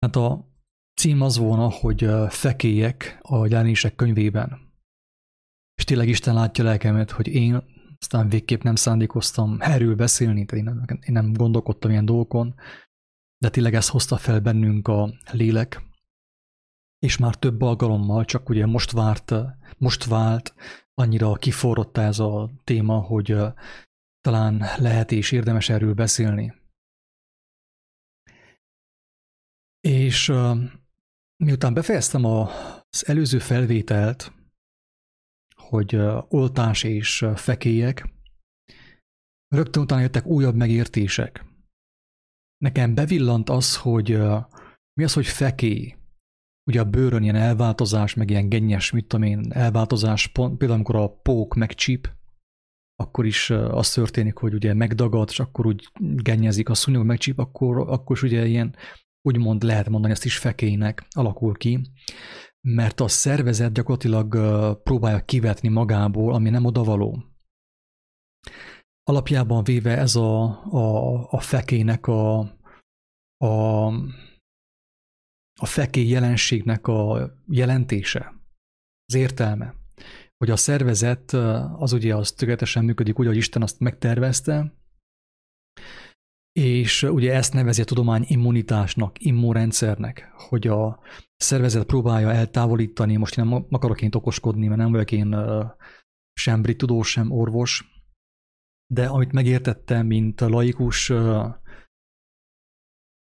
Hát a cím az volna, hogy fekélyek a jelenések könyvében. És tényleg Isten látja lelkemet, hogy én aztán végképp nem szándékoztam erről beszélni, tehát én nem, én nem gondolkodtam ilyen dolgokon, de tényleg ezt hozta fel bennünk a lélek, és már több alkalommal, csak ugye most várt, most vált, annyira kiforrott ez a téma, hogy talán lehet és érdemes erről beszélni. És miután befejeztem az előző felvételt, hogy oltás és fekélyek, rögtön utána jöttek újabb megértések. Nekem bevillant az, hogy mi az, hogy fekély. Ugye a bőrön ilyen elváltozás, meg ilyen gennyes, mit tudom én, elváltozás, például amikor a pók megcsíp, akkor is az történik, hogy ugye megdagad, és akkor úgy gennyezik a szúnyog, megcsíp, akkor, akkor is ugye ilyen, úgymond lehet mondani, ezt is fekélynek alakul ki, mert a szervezet gyakorlatilag próbálja kivetni magából, ami nem odavaló. Alapjában véve ez a, a, a fekének a, a, a fekély jelenségnek a jelentése, az értelme, hogy a szervezet az ugye az tökéletesen működik úgy, hogy Isten azt megtervezte, és ugye ezt nevezi a tudomány immunitásnak, immunrendszernek, hogy a szervezet próbálja eltávolítani, most én nem akarok én okoskodni, mert nem vagyok én sem brit tudós, sem orvos, de amit megértettem, mint laikus,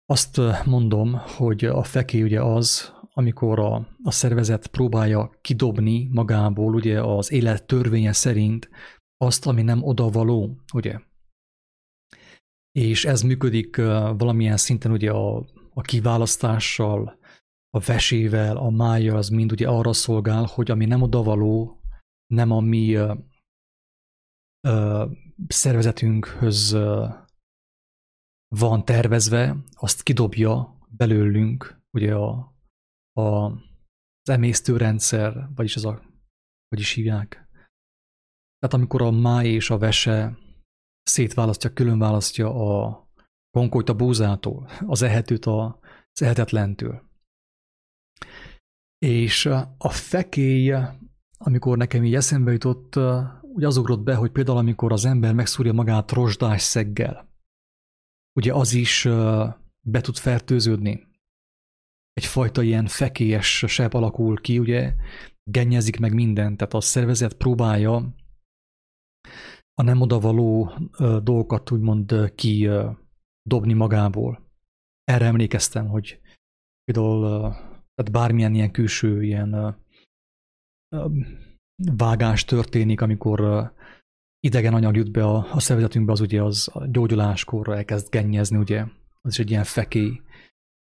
azt mondom, hogy a feké ugye az, amikor a, a szervezet próbálja kidobni magából ugye az élet törvénye szerint azt, ami nem odavaló, ugye és ez működik valamilyen szinten ugye a, a kiválasztással, a vesével, a mája, az mind ugye arra szolgál, hogy ami nem odavaló, nem a mi ö, ö, szervezetünkhöz ö, van tervezve, azt kidobja belőlünk, ugye a, a, az emésztőrendszer, vagyis az a, hogy is hívják. Tehát amikor a máj és a vese szétválasztja, különválasztja a konkolyt a búzától, az ehetőt az ehetetlentől. És a fekély, amikor nekem így eszembe jutott, úgy az ugrott be, hogy például amikor az ember megszúrja magát rozsdás szeggel, ugye az is be tud fertőződni. Egyfajta ilyen fekélyes seb alakul ki, ugye gennyezik meg mindent, tehát a szervezet próbálja a nem odavaló dolgokat úgymond ki dobni magából. Erre emlékeztem, hogy például tehát bármilyen ilyen külső ilyen vágás történik, amikor idegen anyag jut be a, a szervezetünkbe, az ugye az gyógyuláskor elkezd gennyezni, ugye, az is egy ilyen fekély.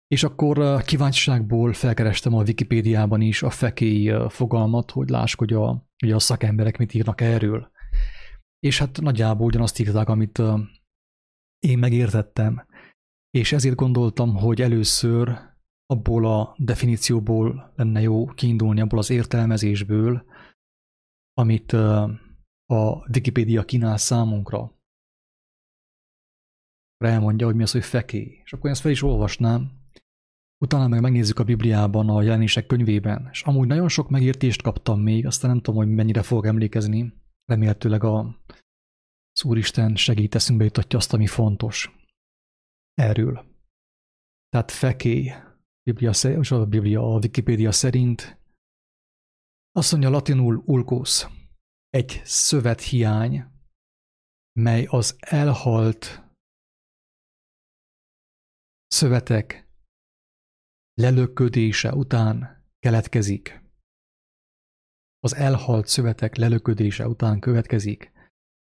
És akkor kíváncsiságból felkerestem a Wikipédiában is a fekély fogalmat, hogy láss, hogy a, ugye a szakemberek mit írnak erről és hát nagyjából ugyanazt írták, amit én megértettem, és ezért gondoltam, hogy először abból a definícióból lenne jó kiindulni, abból az értelmezésből, amit a Wikipédia kínál számunkra. Elmondja, hogy mi az, hogy fekély. És akkor ezt fel is olvasnám, utána meg megnézzük a Bibliában, a jelenések könyvében, és amúgy nagyon sok megértést kaptam még, aztán nem tudom, hogy mennyire fogok emlékezni, remélhetőleg a, az Úristen segít eszünkbe jutatja azt, ami fontos. Erről. Tehát fekély, Biblia, a Biblia, a Wikipédia szerint azt mondja latinul ulkósz, egy szövethiány, mely az elhalt szövetek lelöködése után keletkezik az elhalt szövetek lelöködése után következik.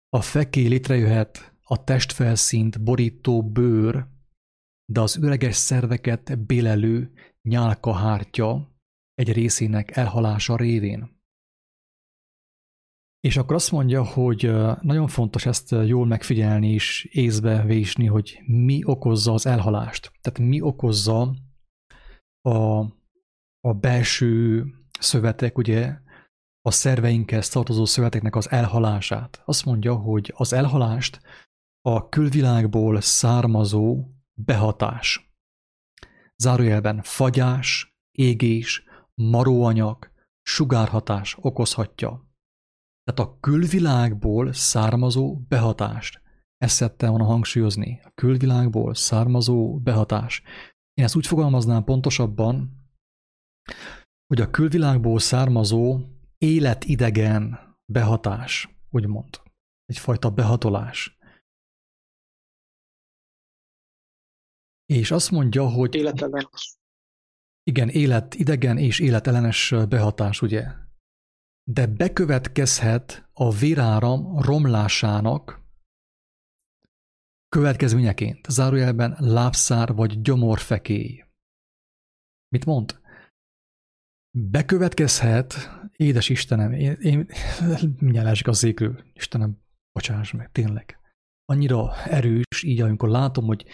A feké létrejöhet a testfelszínt borító bőr, de az üreges szerveket bélelő nyálkahártya egy részének elhalása révén. És akkor azt mondja, hogy nagyon fontos ezt jól megfigyelni és észbe vésni, hogy mi okozza az elhalást. Tehát mi okozza a, a belső szövetek, ugye a szerveinkhez tartozó szöveteknek az elhalását. Azt mondja, hogy az elhalást a külvilágból származó behatás. zárójelben fagyás, égés, maróanyag, sugárhatás okozhatja. Tehát a külvilágból származó behatást. Ezt szerettem volna hangsúlyozni. A külvilágból származó behatás. Én ezt úgy fogalmaznám pontosabban, hogy a külvilágból származó életidegen behatás, úgymond. Egyfajta behatolás. És azt mondja, hogy... Életellenes. Igen, életidegen és életellenes behatás, ugye? De bekövetkezhet a véráram romlásának következményeként, zárójelben lábszár vagy gyomorfekély. Mit mond? Bekövetkezhet, édes Istenem, én, én mindjárt esik a székről, Istenem, bocsáss meg, tényleg. Annyira erős, így amikor látom, hogy,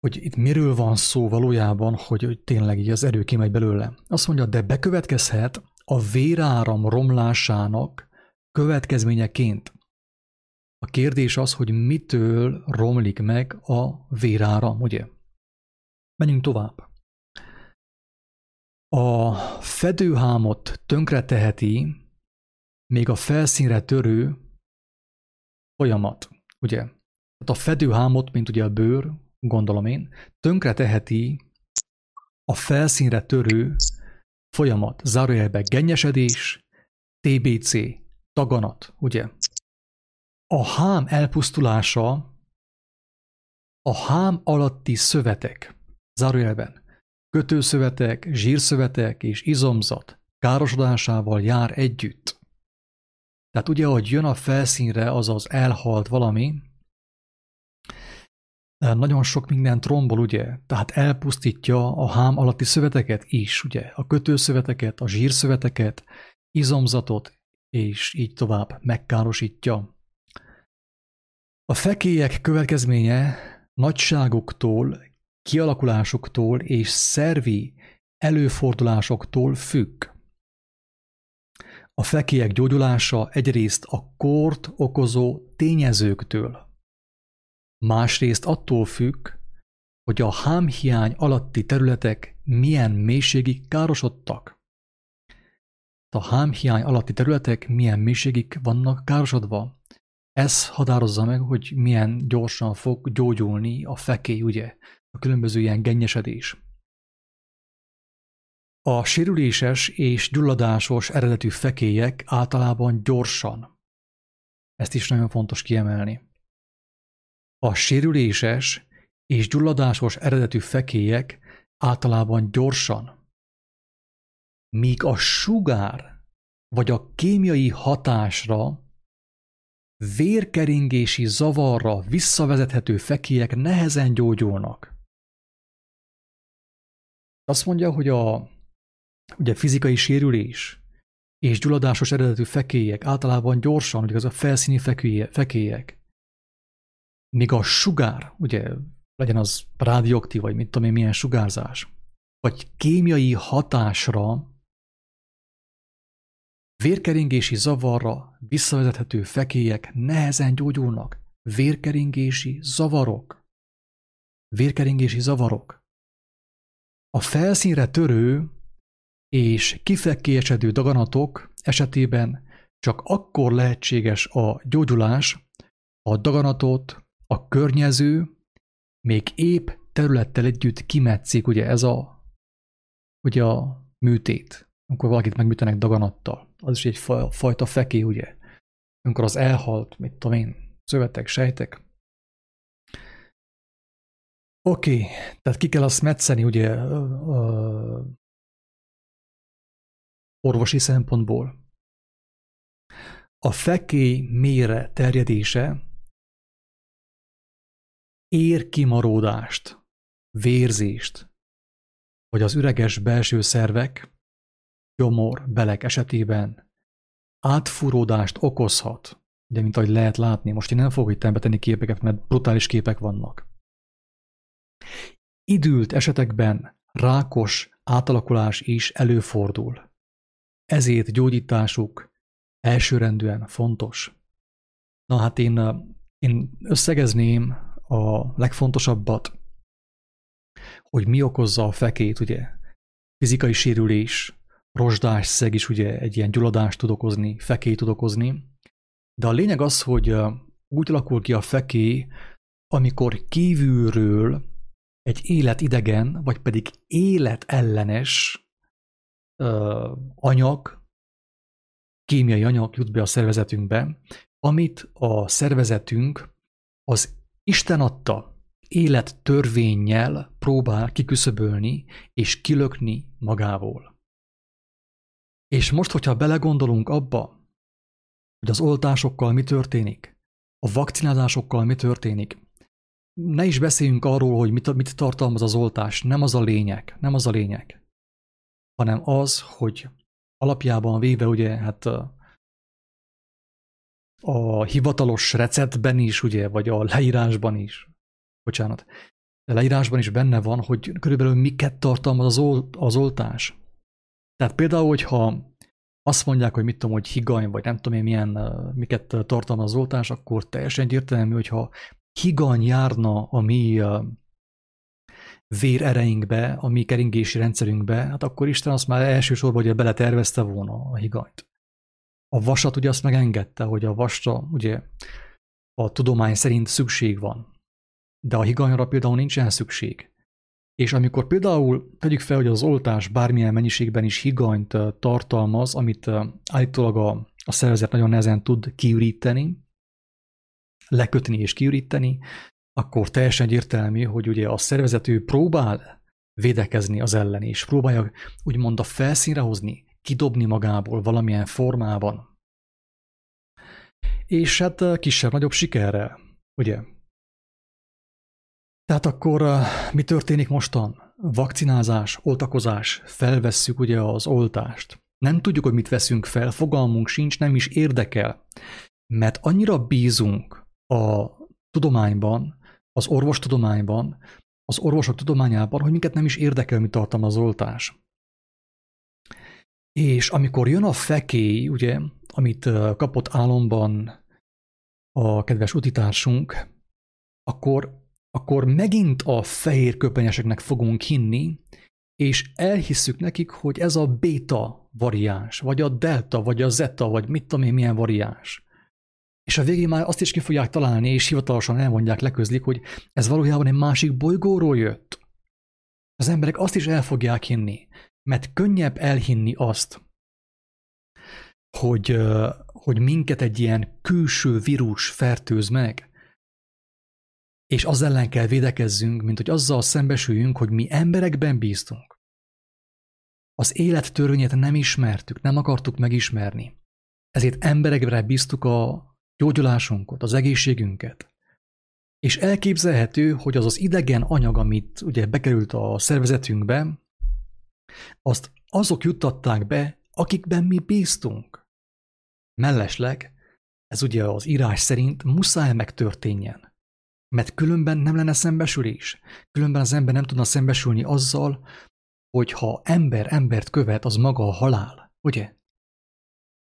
hogy itt miről van szó valójában, hogy, hogy tényleg így az erő kimegy belőle. Azt mondja, de bekövetkezhet a véráram romlásának következményeként. A kérdés az, hogy mitől romlik meg a véráram, ugye? Menjünk tovább. A fedőhámot tönkreteheti még a felszínre törő folyamat, ugye? Tehát a fedőhámot, mint ugye a bőr, gondolom én, tönkreteheti a felszínre törő folyamat, zárójelbe gennyesedés, TBC, taganat, ugye? A hám elpusztulása a hám alatti szövetek, zárójelben, kötőszövetek, zsírszövetek és izomzat károsodásával jár együtt. Tehát ugye, ahogy jön a felszínre az az elhalt valami, nagyon sok mindent rombol, ugye? Tehát elpusztítja a hám alatti szöveteket is, ugye? A kötőszöveteket, a zsírszöveteket, izomzatot, és így tovább megkárosítja. A fekélyek következménye nagyságuktól, kialakulásuktól és szervi előfordulásoktól függ. A fekélyek gyógyulása egyrészt a kort okozó tényezőktől, másrészt attól függ, hogy a hámhiány alatti területek milyen mélységig károsodtak. A hámhiány alatti területek milyen mélységig vannak károsodva. Ez határozza meg, hogy milyen gyorsan fog gyógyulni a fekély, ugye, a különböző ilyen gennyesedés. A sérüléses és gyulladásos eredetű fekélyek általában gyorsan. Ezt is nagyon fontos kiemelni. A sérüléses és gyulladásos eredetű fekélyek általában gyorsan, míg a sugár vagy a kémiai hatásra, vérkeringési zavarra visszavezethető fekélyek nehezen gyógyulnak. Azt mondja, hogy a ugye fizikai sérülés és gyulladásos eredetű fekélyek általában gyorsan, ugye az a felszíni fekélyek, míg a sugár, ugye legyen az rádióaktív, vagy mit tudom én, milyen sugárzás, vagy kémiai hatásra, vérkeringési zavarra visszavezethető fekélyek nehezen gyógyulnak. Vérkeringési zavarok. Vérkeringési zavarok. A felszínre törő és kifekkélyesedő daganatok esetében csak akkor lehetséges a gyógyulás, a daganatot a környező még épp területtel együtt kimetszik, ugye ez a, ugye a műtét, amikor valakit megműtenek daganattal. Az is egy fajta feké, ugye? Amikor az elhalt, mit tudom én, szövetek, sejtek. Oké, okay, tehát ki kell azt metszeni, ugye, uh, orvosi szempontból. A fekély mélyre terjedése érkimaródást, vérzést, vagy az üreges belső szervek, gyomor, belek esetében átfuródást okozhat, de mint ahogy lehet látni, most én nem fogok itt tenni képeket, mert brutális képek vannak. Idült esetekben rákos átalakulás is előfordul. Ezért gyógyításuk elsőrendűen fontos. Na hát én, én összegezném a legfontosabbat. hogy mi okozza a fekét, ugye? Fizikai sérülés, rozsdás szeg is ugye egy ilyen gyulladást tud okozni, fekét tud okozni. De a lényeg az, hogy úgy alakul ki a feké, amikor kívülről egy életidegen, vagy pedig életellenes ö, anyag, kémiai anyag jut be a szervezetünkbe, amit a szervezetünk az Isten adta élet törvényjel próbál kiküszöbölni és kilökni magából. És most, hogyha belegondolunk abba, hogy az oltásokkal mi történik, a vakcinázásokkal mi történik, ne is beszéljünk arról, hogy mit, mit tartalmaz az oltás, nem az a lényeg, nem az a lényeg, hanem az, hogy alapjában véve ugye, hát a hivatalos receptben is, ugye, vagy a leírásban is, bocsánat, a leírásban is benne van, hogy körülbelül miket tartalmaz az, olt, oltás. Tehát például, hogyha azt mondják, hogy mit tudom, hogy higany, vagy nem tudom én milyen, miket tartalmaz az oltás, akkor teljesen egyértelmű, hogyha higany járna a mi vérereinkbe, a mi keringési rendszerünkbe, hát akkor Isten azt már elsősorban ugye beletervezte volna a higanyt. A vasat ugye azt megengedte, hogy a vasra ugye a tudomány szerint szükség van. De a higanyra például nincsen szükség. És amikor például tegyük fel, hogy az oltás bármilyen mennyiségben is higanyt tartalmaz, amit állítólag a, a szervezet nagyon nehezen tud kiüríteni, lekötni és kiüríteni, akkor teljesen egyértelmű, hogy ugye a szervezető próbál védekezni az ellen, és próbálja úgymond a felszínre hozni, kidobni magából valamilyen formában. És hát kisebb-nagyobb sikerrel, ugye? Tehát akkor mi történik mostan? Vakcinázás, oltakozás, felvesszük ugye az oltást. Nem tudjuk, hogy mit veszünk fel, fogalmunk sincs, nem is érdekel. Mert annyira bízunk a tudományban, az orvostudományban, az orvosok tudományában, hogy minket nem is érdekel, mit tartom az oltás. És amikor jön a fekély, ugye, amit kapott álomban a kedves utitársunk, akkor, akkor megint a fehér köpenyeseknek fogunk hinni, és elhisszük nekik, hogy ez a beta variáns, vagy a delta, vagy a zeta, vagy mit tudom én milyen variáns. És a végén már azt is ki fogják találni, és hivatalosan elmondják, leközlik, hogy ez valójában egy másik bolygóról jött. Az emberek azt is el fogják hinni, mert könnyebb elhinni azt, hogy, hogy minket egy ilyen külső vírus fertőz meg, és az ellen kell védekezzünk, mint hogy azzal szembesüljünk, hogy mi emberekben bíztunk. Az élet törvényét nem ismertük, nem akartuk megismerni. Ezért emberekre bíztuk a gyógyulásunkat, az egészségünket. És elképzelhető, hogy az az idegen anyag, amit ugye bekerült a szervezetünkbe, azt azok juttatták be, akikben mi bíztunk. Mellesleg, ez ugye az írás szerint muszáj megtörténjen. Mert különben nem lenne szembesülés. Különben az ember nem tudna szembesülni azzal, hogy ha ember embert követ, az maga a halál. Ugye?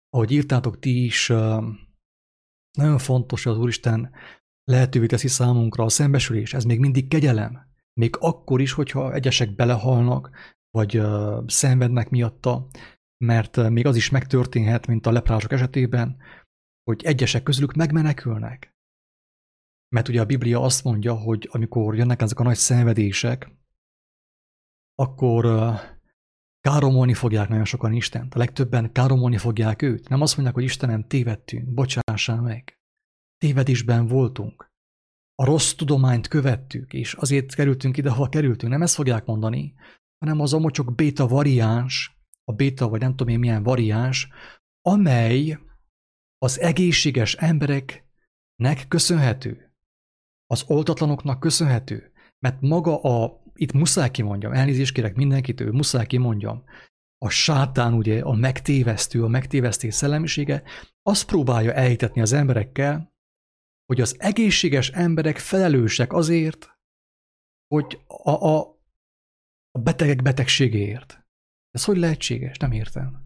Ahogy írtátok ti is, nagyon fontos, hogy az Úristen lehetővé teszi számunkra a szembesülés. Ez még mindig kegyelem. Még akkor is, hogyha egyesek belehalnak, vagy uh, szenvednek miatta, mert még az is megtörténhet, mint a leprások esetében, hogy egyesek közülük megmenekülnek. Mert ugye a Biblia azt mondja, hogy amikor jönnek ezek a nagy szenvedések, akkor káromolni fogják nagyon sokan Istent. A legtöbben káromolni fogják őt. Nem azt mondják, hogy Istenem, tévedtünk, bocsássál meg. Tévedésben voltunk. A rossz tudományt követtük, és azért kerültünk ide, ha kerültünk. Nem ezt fogják mondani, hanem az a mocsok béta variáns, a béta vagy nem tudom én milyen variáns, amely az egészséges embereknek köszönhető. Az oltatlanoknak köszönhető. Mert maga a itt muszáj kimondjam, elnézést kérek mindenkitől, muszáj kimondjam, a sátán ugye, a megtévesztő, a megtévesztés szellemisége, azt próbálja elhitetni az emberekkel, hogy az egészséges emberek felelősek azért, hogy a, a, a betegek betegségéért. Ez hogy lehetséges? Nem értem.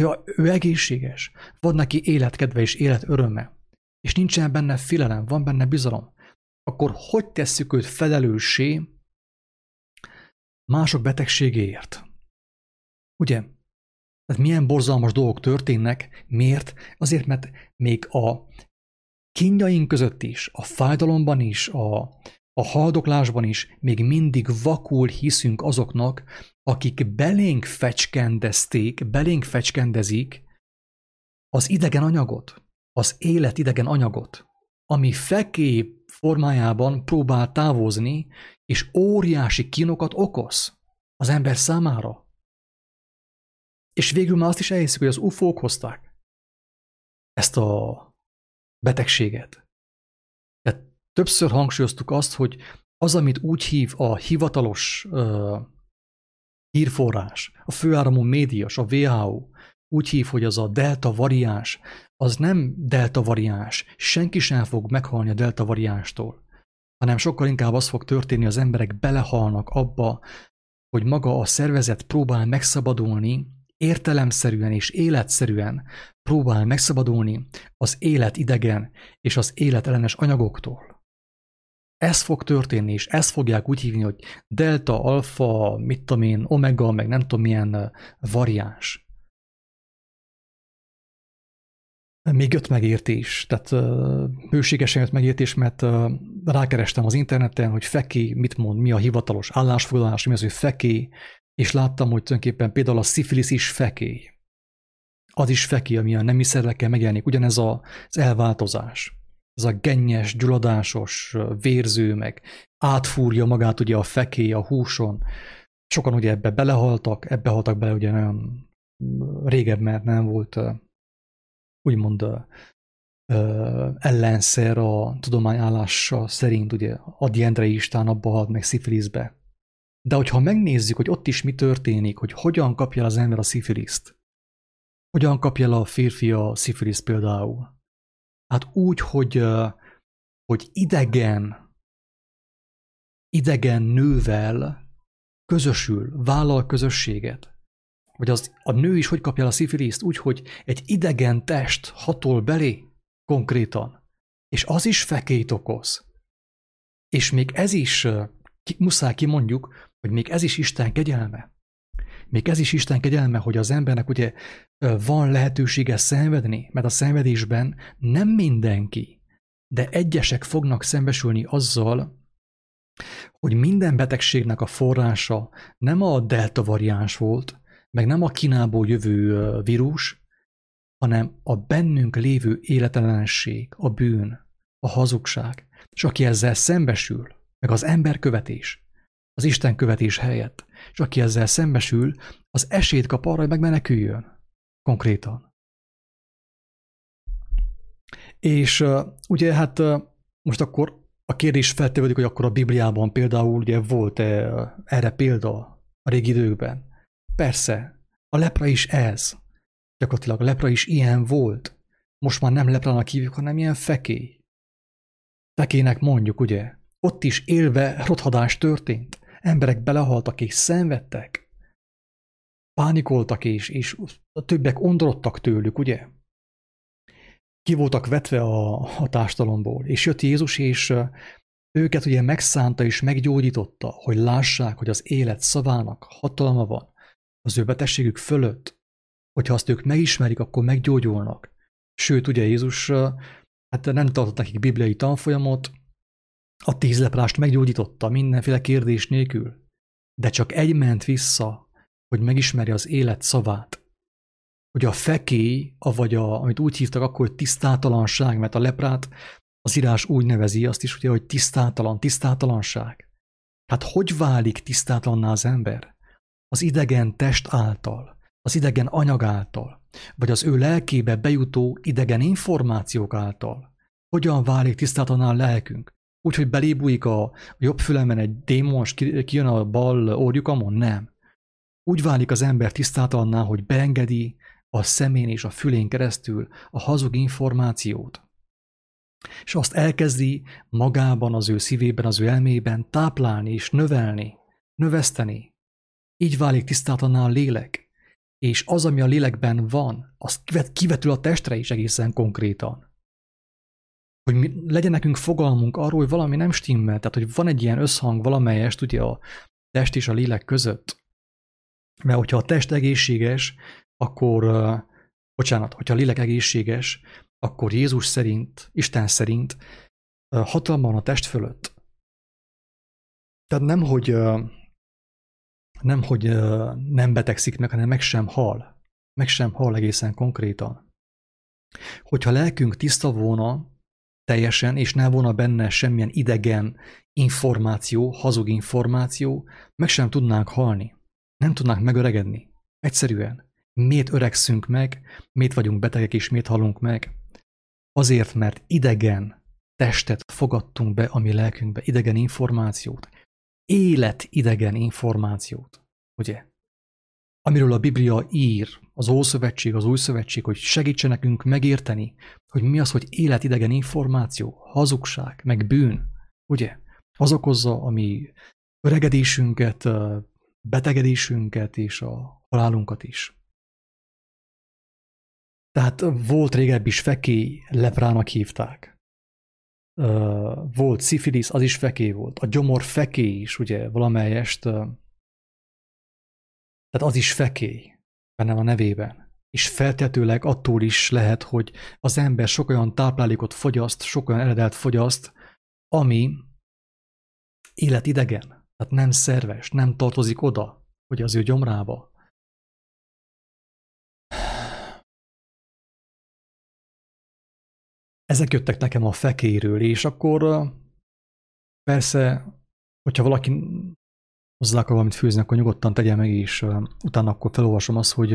Ő, ő egészséges, van neki életkedve és életöröme, és nincsen benne filelem, van benne bizalom, akkor hogy tesszük őt felelőssé mások betegségéért. Ugye? Tehát milyen borzalmas dolgok történnek, miért? Azért, mert még a kínjaink között is, a fájdalomban is, a, a haldoklásban is még mindig vakul hiszünk azoknak, akik belénk fecskendezték, belénk fecskendezik az idegen anyagot, az élet idegen anyagot, ami feké formájában próbál távozni, és óriási kínokat okoz az ember számára. És végül már azt is elhiszik, hogy az ufók hozták ezt a betegséget. Tehát többször hangsúlyoztuk azt, hogy az, amit úgy hív a hivatalos uh, hírforrás, a főáramú médias, a WHO, úgy hív, hogy az a delta variáns, az nem delta variáns, senki sem fog meghalni a delta variánstól, hanem sokkal inkább az fog történni, az emberek belehalnak abba, hogy maga a szervezet próbál megszabadulni, értelemszerűen és életszerűen próbál megszabadulni az élet idegen és az életellenes anyagoktól. Ez fog történni, és ezt fogják úgy hívni, hogy delta, alfa, mit tudom én, omega, meg nem tudom milyen variáns. Még jött megértés, tehát bőségesen jött megértés, mert rákerestem az interneten, hogy Feki mit mond, mi a hivatalos állásfoglalás, mi az, hogy Feki, és láttam, hogy tulajdonképpen például a szifilisz is Feki. Az is Feki, ami a nemi szervekkel megjelenik, ugyanez az elváltozás. Ez a gennyes, gyulladásos, vérző, meg átfúrja magát ugye a feké a húson. Sokan ugye ebbe belehaltak, ebbe haltak bele ugye nagyon régebb, mert nem volt úgymond ellenszer a tudomány állása szerint, ugye Adi Endre Istán abba halt meg szifiliszbe. De hogyha megnézzük, hogy ott is mi történik, hogy hogyan kapja az ember a szifiliszt, hogyan kapja el a férfi a szifiliszt például, hát úgy, hogy, hogy idegen, idegen nővel közösül, vállal közösséget, vagy az, a nő is hogy kapja el a szifiliszt? Úgy, hogy egy idegen test hatol belé konkrétan, és az is fekét okoz. És még ez is, ki, muszáj kimondjuk, hogy még ez is Isten kegyelme. Még ez is Isten kegyelme, hogy az embernek ugye van lehetősége szenvedni, mert a szenvedésben nem mindenki, de egyesek fognak szembesülni azzal, hogy minden betegségnek a forrása nem a delta variáns volt, meg nem a Kínából jövő vírus, hanem a bennünk lévő életelenség, a bűn, a hazugság. És aki ezzel szembesül, meg az emberkövetés, az Isten követés helyett, és aki ezzel szembesül, az esélyt kap arra, hogy megmeneküljön. Konkrétan. És uh, ugye hát uh, most akkor a kérdés feltevődik, hogy akkor a Bibliában például ugye volt-e uh, erre példa a régi időkben. Persze, a lepra is ez. Gyakorlatilag a lepra is ilyen volt. Most már nem leprának hívjuk, hanem ilyen fekély. Fekének mondjuk, ugye? Ott is élve rothadás történt. Emberek belehaltak és szenvedtek. Pánikoltak és, és a többek ondorodtak tőlük, ugye? Ki voltak vetve a, a társadalomból, és jött Jézus, és őket ugye megszánta és meggyógyította, hogy lássák, hogy az élet szavának hatalma van az ő betegségük fölött. Hogyha azt ők megismerik, akkor meggyógyulnak. Sőt, ugye Jézus hát nem tartott nekik bibliai tanfolyamot, a tíz leprást meggyógyította mindenféle kérdés nélkül, de csak egy ment vissza, hogy megismerje az élet szavát. Hogy a fekély, vagy a, amit úgy hívtak akkor, hogy tisztátalanság, mert a leprát az írás úgy nevezi azt is, ugye, hogy tisztátalan, tisztátalanság. Hát hogy válik tisztátalanná az ember? Az idegen test által, az idegen anyag által, vagy az ő lelkébe bejutó idegen információk által. Hogyan válik tisztátlaná a lelkünk? Úgy, hogy belébújik a jobb fülemen egy démon, és kijön a bal orjukamon? Nem. Úgy válik az ember tisztátalanná, hogy beengedi a szemén és a fülén keresztül a hazug információt. És azt elkezdi magában, az ő szívében, az ő elmében táplálni és növelni, növeszteni. Így válik tisztátalanná a lélek. És az, ami a lélekben van, az kivetül a testre is egészen konkrétan hogy mi, legyen nekünk fogalmunk arról, hogy valami nem stimmel, tehát hogy van egy ilyen összhang valamelyest ugye a, test és a lélek között. Mert hogyha a test egészséges, akkor, uh, bocsánat, hogyha a lélek egészséges, akkor Jézus szerint, Isten szerint uh, hatalma van a test fölött. Tehát nem, hogy, uh, nem, hogy nem betegszik meg, hanem meg sem hal. Meg sem hal egészen konkrétan. Hogyha lelkünk tiszta volna, teljesen, és ne volna benne semmilyen idegen információ, hazug információ, meg sem tudnánk halni. Nem tudnánk megöregedni. Egyszerűen. Miért öregszünk meg, miért vagyunk betegek és miért halunk meg? Azért, mert idegen testet fogadtunk be a mi lelkünkbe, idegen információt. Élet idegen információt. Ugye? Amiről a Biblia ír, az Ószövetség, az Új Szövetség, hogy segítsen nekünk megérteni, hogy mi az, hogy életidegen információ, hazugság, meg bűn, ugye? Az okozza a mi öregedésünket, betegedésünket és a halálunkat is. Tehát volt régebb is fekély, leprának hívták. Volt szifilisz, az is fekély volt. A gyomor fekély is, ugye, valamelyest. Tehát az is fekély, benne a nevében és feltetőleg attól is lehet, hogy az ember sok olyan táplálékot fogyaszt, sok olyan eredet fogyaszt, ami életidegen, tehát nem szerves, nem tartozik oda, hogy az ő gyomrába. Ezek jöttek nekem a fekéről, és akkor persze, hogyha valaki hozzá akar valamit főzni, akkor nyugodtan tegye meg, és utána akkor felolvasom azt, hogy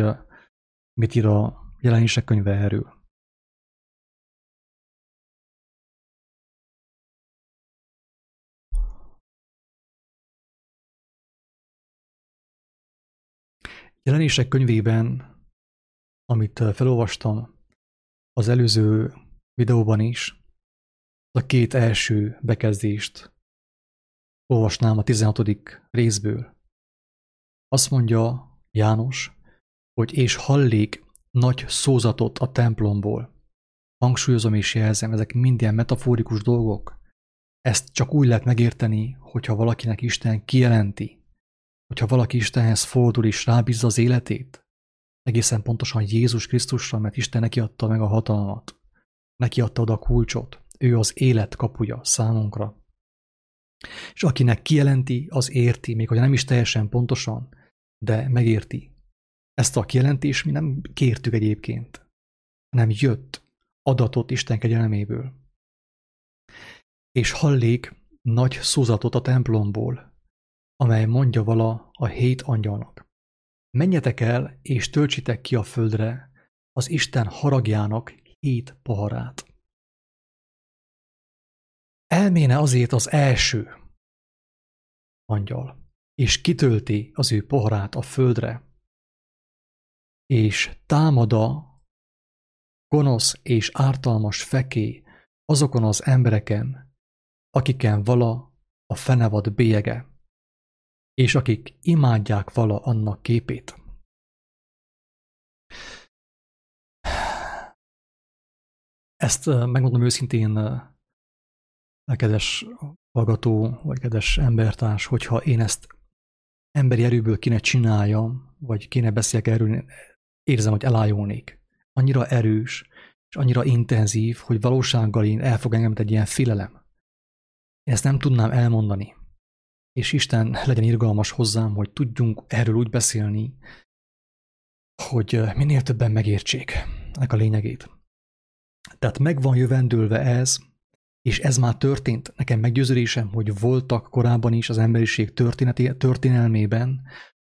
Mit ír a jelenések könyve erről? Jelenések könyvében, amit felolvastam az előző videóban is, a két első bekezdést olvasnám a 16. részből. Azt mondja János, hogy és hallék nagy szózatot a templomból. Hangsúlyozom és jelzem, ezek mind ilyen metaforikus dolgok. Ezt csak úgy lehet megérteni, hogyha valakinek Isten kijelenti, hogyha valaki Istenhez fordul és rábízza az életét, egészen pontosan Jézus Krisztusra, mert Isten neki adta meg a hatalmat, neki adta oda a kulcsot, ő az élet kapuja számunkra. És akinek kijelenti, az érti, még hogy nem is teljesen pontosan, de megérti, ezt a kijelentést mi nem kértük egyébként, hanem jött adatot Isten kegyelméből. És hallék nagy szózatot a templomból, amely mondja vala a hét angyalnak. Menjetek el, és töltsétek ki a földre az Isten haragjának hét poharát. Elméne azért az első angyal, és kitölti az ő poharát a földre, és támada gonosz és ártalmas feké azokon az embereken, akiken vala a fenevad bélyege, és akik imádják vala annak képét. Ezt megmondom őszintén, kedves hallgató, vagy kedves embertárs, hogyha én ezt emberi erőből kéne csináljam, vagy kéne beszéljek erről, érzem, hogy elájulnék. Annyira erős, és annyira intenzív, hogy valósággal én elfog engem egy ilyen félelem. Én ezt nem tudnám elmondani. És Isten legyen irgalmas hozzám, hogy tudjunk erről úgy beszélni, hogy minél többen megértsék ennek a lényegét. Tehát meg van jövendőlve ez, és ez már történt. Nekem meggyőződésem, hogy voltak korábban is az emberiség történeti, történelmében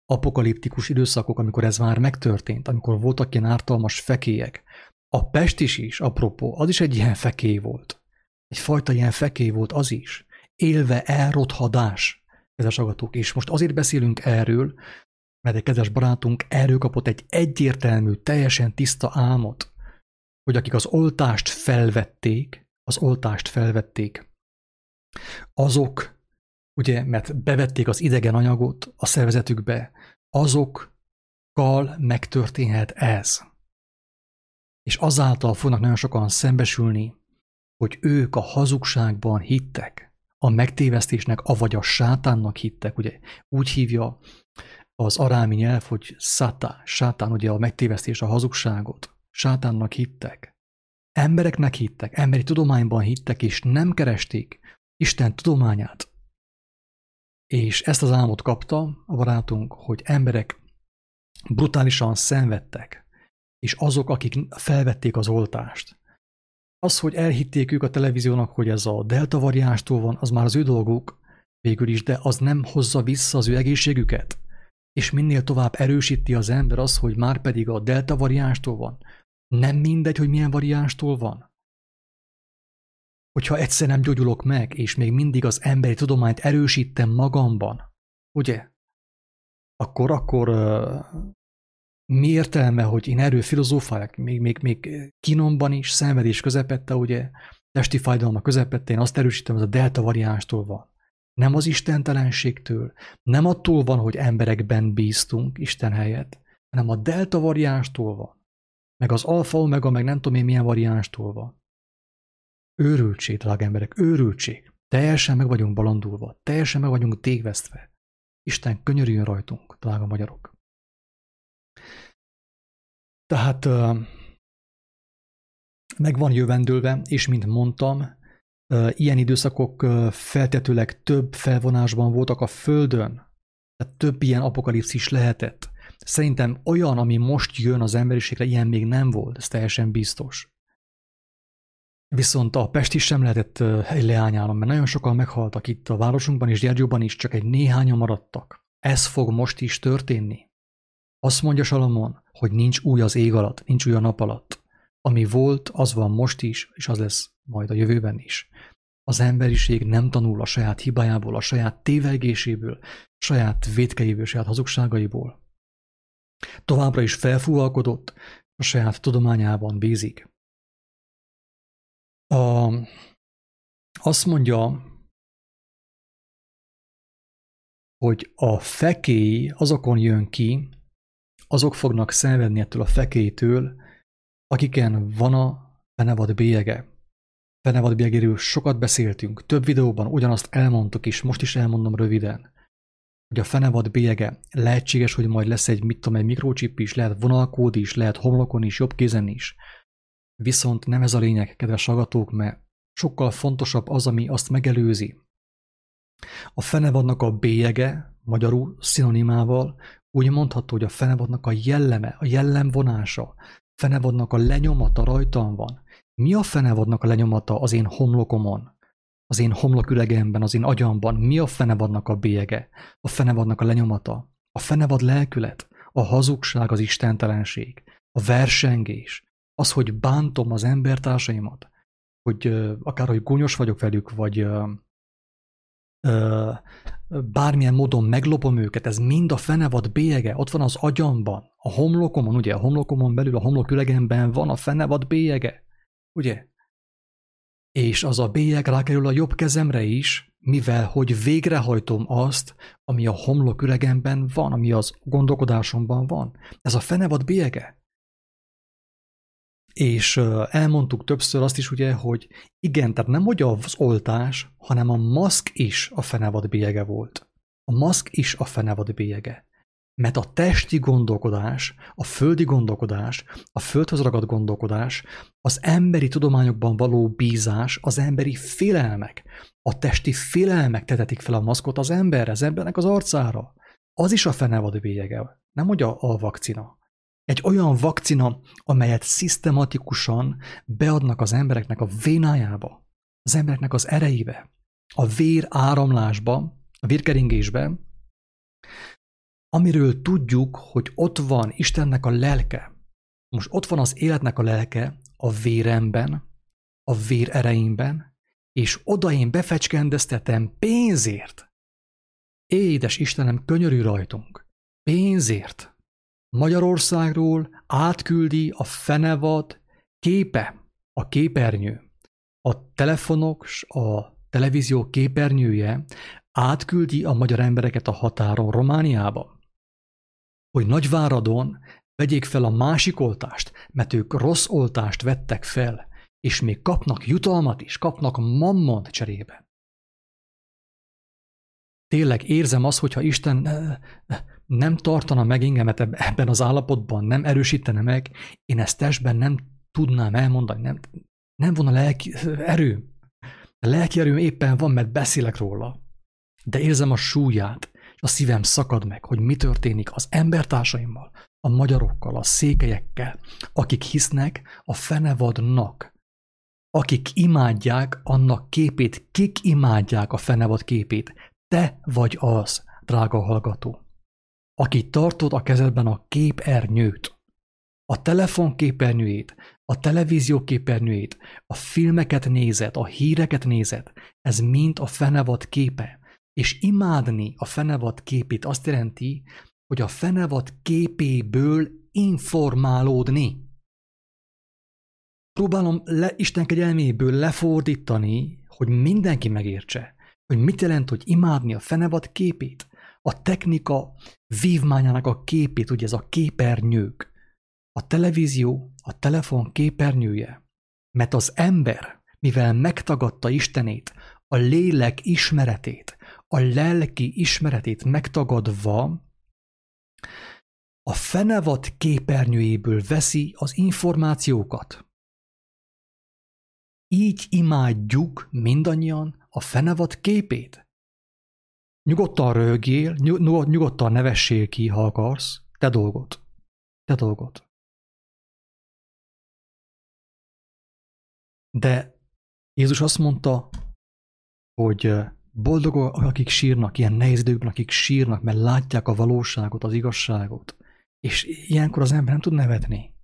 apokaliptikus időszakok, amikor ez már megtörtént, amikor voltak ilyen ártalmas fekélyek. A Pestis is, apropó, az is egy ilyen fekély volt. Egyfajta ilyen fekély volt az is. Élve elrothadás, kedves agatók. És most azért beszélünk erről, mert egy kedves barátunk erről kapott egy egyértelmű, teljesen tiszta álmot, hogy akik az oltást felvették, az oltást felvették, azok ugye, mert bevették az idegen anyagot a szervezetükbe, azokkal megtörténhet ez. És azáltal fognak nagyon sokan szembesülni, hogy ők a hazugságban hittek, a megtévesztésnek, avagy a sátánnak hittek, ugye úgy hívja az arámi nyelv, hogy szatá, sátán, ugye a megtévesztés, a hazugságot, sátánnak hittek. Embereknek hittek, emberi tudományban hittek, és nem keresték Isten tudományát. És ezt az álmot kapta a barátunk, hogy emberek brutálisan szenvedtek, és azok, akik felvették az oltást. Az, hogy elhitték ők a televíziónak, hogy ez a delta variánstól van, az már az ő dolguk végül is, de az nem hozza vissza az ő egészségüket. És minél tovább erősíti az ember az, hogy már pedig a delta variánstól van. Nem mindegy, hogy milyen variánstól van. Hogyha egyszer nem gyógyulok meg, és még mindig az emberi tudományt erősítem magamban, ugye? Akkor, akkor mi értelme, hogy én erről filozófáljak, még, még, még kínomban is, szenvedés közepette, ugye, testi fájdalma közepette, én azt erősítem, ez a delta variánstól van. Nem az istentelenségtől, nem attól van, hogy emberekben bíztunk Isten helyett, hanem a delta variánstól van. Meg az alfa, omega, meg nem tudom én milyen variánstól van. Őrültség, drága emberek, őrültség. Teljesen meg vagyunk balandulva, teljesen meg vagyunk tévesztve. Isten könyörüljön rajtunk, drága magyarok. Tehát meg van jövendőlve, és mint mondtam, ilyen időszakok feltetőleg több felvonásban voltak a Földön, tehát több ilyen apokalipszis lehetett. Szerintem olyan, ami most jön az emberiségre, ilyen még nem volt, ez teljesen biztos. Viszont a Pest is sem lehetett egy leányálom, mert nagyon sokan meghaltak itt a városunkban és Gyergyóban is, csak egy néhányan maradtak. Ez fog most is történni. Azt mondja Salomon, hogy nincs új az ég alatt, nincs új a nap alatt. Ami volt, az van most is, és az lesz majd a jövőben is. Az emberiség nem tanul a saját hibájából, a saját tévegéséből, saját védkeiből, a saját hazugságaiból. Továbbra is felfúvalkodott, a saját tudományában bízik. A, azt mondja, hogy a fekély azokon jön ki, azok fognak szenvedni ettől a fekélytől, akiken van a fenevad bélyege. Fenevad bélyegéről sokat beszéltünk, több videóban ugyanazt elmondtuk is, most is elmondom röviden, hogy a fenevad bélyege lehetséges, hogy majd lesz egy, mit tudom, egy mikrochip is, lehet vonalkód is, lehet homlokon is, jobb kézen is. Viszont nem ez a lényeg, kedves agatók, mert sokkal fontosabb az, ami azt megelőzi. A fenevadnak a bélyege, magyarul szinonimával, úgy mondható, hogy a fenevadnak a jelleme, a jellemvonása, fenevadnak a lenyomata rajtam van. Mi a fenevadnak a lenyomata az én homlokomon? Az én homloküregemben, az én agyamban? Mi a fenevadnak a bélyege? A fenevadnak a lenyomata? A fenevad lelkület? A hazugság, az istentelenség? A versengés? Az, hogy bántom az embertársaimat? Hogy uh, akár, hogy gúnyos vagyok velük, vagy uh, uh, bármilyen módon meglopom őket, ez mind a fenevad bélyege, ott van az agyamban, a homlokomon, ugye a homlokomon belül, a homlokülegemben van a fenevad bélyege, ugye? És az a bélyeg rákerül a jobb kezemre is, mivel hogy végrehajtom azt, ami a homloküregemben van, ami az gondolkodásomban van. Ez a fenevad bélyege. És elmondtuk többször azt is ugye, hogy igen, tehát nem hogy az oltás, hanem a maszk is a fenevad bélyege volt. A maszk is a fenevad bélyege. Mert a testi gondolkodás, a földi gondolkodás, a földhöz ragadt gondolkodás, az emberi tudományokban való bízás, az emberi félelmek, a testi félelmek tetetik fel a maszkot az emberre, az embernek az arcára. Az is a fenevad bélyege, nem hogy a, a vakcina. Egy olyan vakcina, amelyet szisztematikusan beadnak az embereknek a vénájába, az embereknek az erejébe, a vér áramlásba, a vérkeringésbe, amiről tudjuk, hogy ott van Istennek a lelke. Most ott van az életnek a lelke a véremben, a vér ereimben, és oda én befecskendeztetem pénzért. Édes Istenem, könyörű rajtunk. Pénzért. Magyarországról átküldi a fenevad képe, a képernyő. A telefonok, a televízió képernyője átküldi a magyar embereket a határon Romániába. Hogy Nagyváradon vegyék fel a másik oltást, mert ők rossz oltást vettek fel, és még kapnak jutalmat is, kapnak mammont cserébe. tényleg érzem azt, hogyha Isten nem tartana meg engemet ebben az állapotban, nem erősítene meg, én ezt testben nem tudnám elmondani, nem, nem volna lelki erő. A lelki erőm éppen van, mert beszélek róla. De érzem a súlyát, a szívem szakad meg, hogy mi történik az embertársaimmal, a magyarokkal, a székelyekkel, akik hisznek a fenevadnak, akik imádják annak képét, kik imádják a fenevad képét. Te vagy az, drága hallgató, aki tartod a kezedben a képernyőt, a telefon képernyőjét, a televízió képernyőjét, a filmeket nézed, a híreket nézed, ez mind a fenevad képe. És imádni a fenevad képét azt jelenti, hogy a fenevad képéből informálódni. Próbálom le, Isten kegyelméből lefordítani, hogy mindenki megértse, hogy mit jelent, hogy imádni a fenevad képét, a technika vívmányának a képét, ugye ez a képernyők, a televízió, a telefon képernyője, mert az ember, mivel megtagadta Istenét, a lélek ismeretét, a lelki ismeretét megtagadva, a fenevad képernyőjéből veszi az információkat. Így imádjuk mindannyian a fenevad képét. Nyugodtan rögjél, nyugodtan nevessél ki, ha akarsz, te dolgot. Te dolgot. De Jézus azt mondta, hogy boldogok, akik sírnak, ilyen nehéz időkben, akik sírnak, mert látják a valóságot, az igazságot. És ilyenkor az ember nem tud nevetni.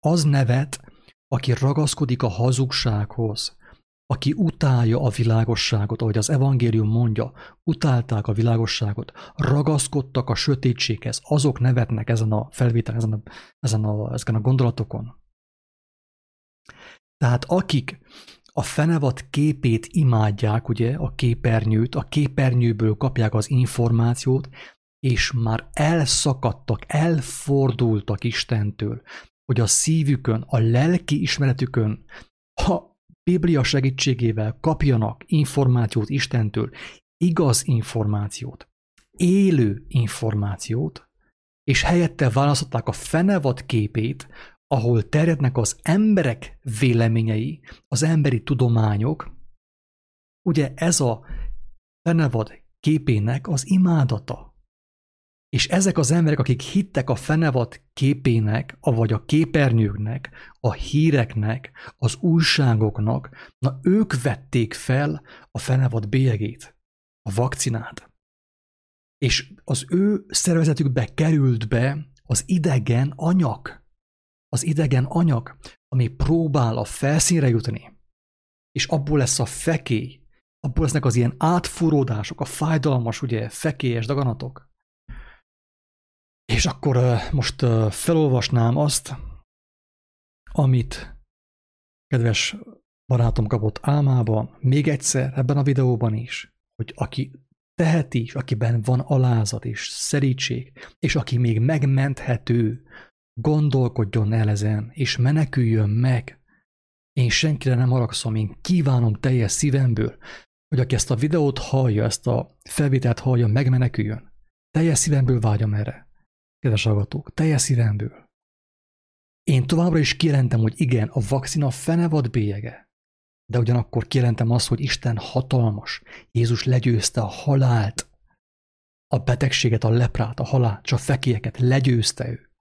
Az nevet, aki ragaszkodik a hazugsághoz, aki utálja a világosságot, ahogy az evangélium mondja, utálták a világosságot, ragaszkodtak a sötétséghez, azok nevetnek ezen a felvételen, ezen a, ezen a, ezen a gondolatokon. Tehát akik a fenevad képét imádják, ugye, a képernyőt, a képernyőből kapják az információt, és már elszakadtak, elfordultak Istentől, hogy a szívükön, a lelki ismeretükön, ha Biblia segítségével kapjanak információt Istentől, igaz információt, élő információt, és helyette választották a fenevad képét, ahol terjednek az emberek véleményei, az emberi tudományok, ugye ez a fenevad képének az imádata. És ezek az emberek, akik hittek a fenevad képének, vagy a képernyőknek, a híreknek, az újságoknak, na ők vették fel a fenevad bélyegét, a vakcinát. És az ő szervezetükbe került be az idegen anyag, az idegen anyag, ami próbál a felszínre jutni, és abból lesz a fekély, abból lesznek az ilyen átfuródások, a fájdalmas, ugye, fekélyes daganatok. És akkor most felolvasnám azt, amit kedves barátom kapott álmába, még egyszer ebben a videóban is, hogy aki teheti, és akiben van alázat és szerítség, és aki még megmenthető, Gondolkodjon el ezen, és meneküljön meg. Én senkire nem haragszom, én kívánom teljes szívemből, hogy aki ezt a videót hallja, ezt a felvételt hallja, megmeneküljön. Teljes szívemből vágyam erre. Kedves hallgatók, teljes szívemből. Én továbbra is kijelentem, hogy igen, a vakcina fenevad bélyege. De ugyanakkor kijelentem azt, hogy Isten hatalmas. Jézus legyőzte a halált, a betegséget, a leprát, a halált, csak fekélyeket legyőzte ő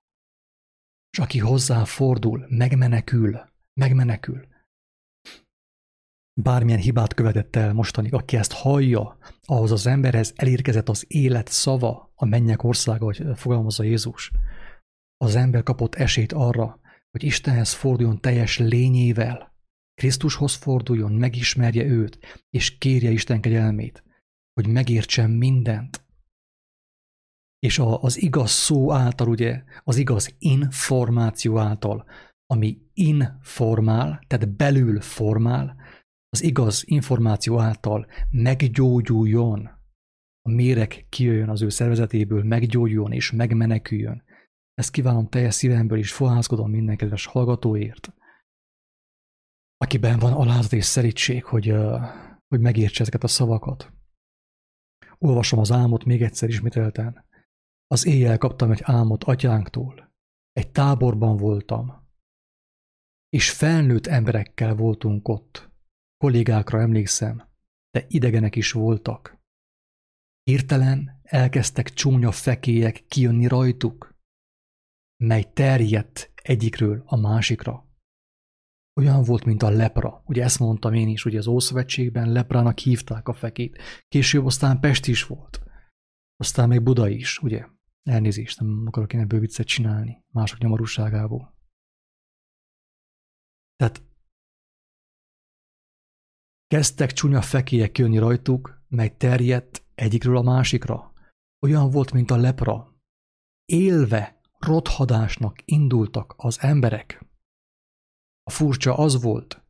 és aki hozzá fordul, megmenekül, megmenekül. Bármilyen hibát követett el mostanig, aki ezt hallja, ahhoz az emberhez elérkezett az élet szava, a mennyek országa, hogy fogalmazza Jézus. Az ember kapott esélyt arra, hogy Istenhez forduljon teljes lényével, Krisztushoz forduljon, megismerje őt, és kérje Isten kegyelmét, hogy megértsen mindent, és a, az igaz szó által, ugye, az igaz információ által, ami informál, tehát belül formál, az igaz információ által meggyógyuljon, a méreg kijöjjön az ő szervezetéből, meggyógyuljon és megmeneküljön. Ezt kívánom teljes szívemből, és fohászkodom minden kedves hallgatóért, akiben van alázat és szerítség, hogy, hogy megértse ezeket a szavakat. Olvasom az álmot még egyszer ismételten. Az éjjel kaptam egy álmot atyánktól. Egy táborban voltam. És felnőtt emberekkel voltunk ott. Kollégákra emlékszem, de idegenek is voltak. Hirtelen elkezdtek csúnya fekélyek kijönni rajtuk, mely terjedt egyikről a másikra. Olyan volt, mint a lepra. Ugye ezt mondtam én is, ugye az Ószövetségben leprának hívták a fekét. Később aztán Pest is volt. Aztán még Buda is, ugye? Elnézést, nem akarok én ebből viccet csinálni. Mások nyomorúságából. Tehát kezdtek csúnya fekélyek jönni rajtuk, mely terjedt egyikről a másikra. Olyan volt, mint a lepra. Élve rothadásnak indultak az emberek. A furcsa az volt,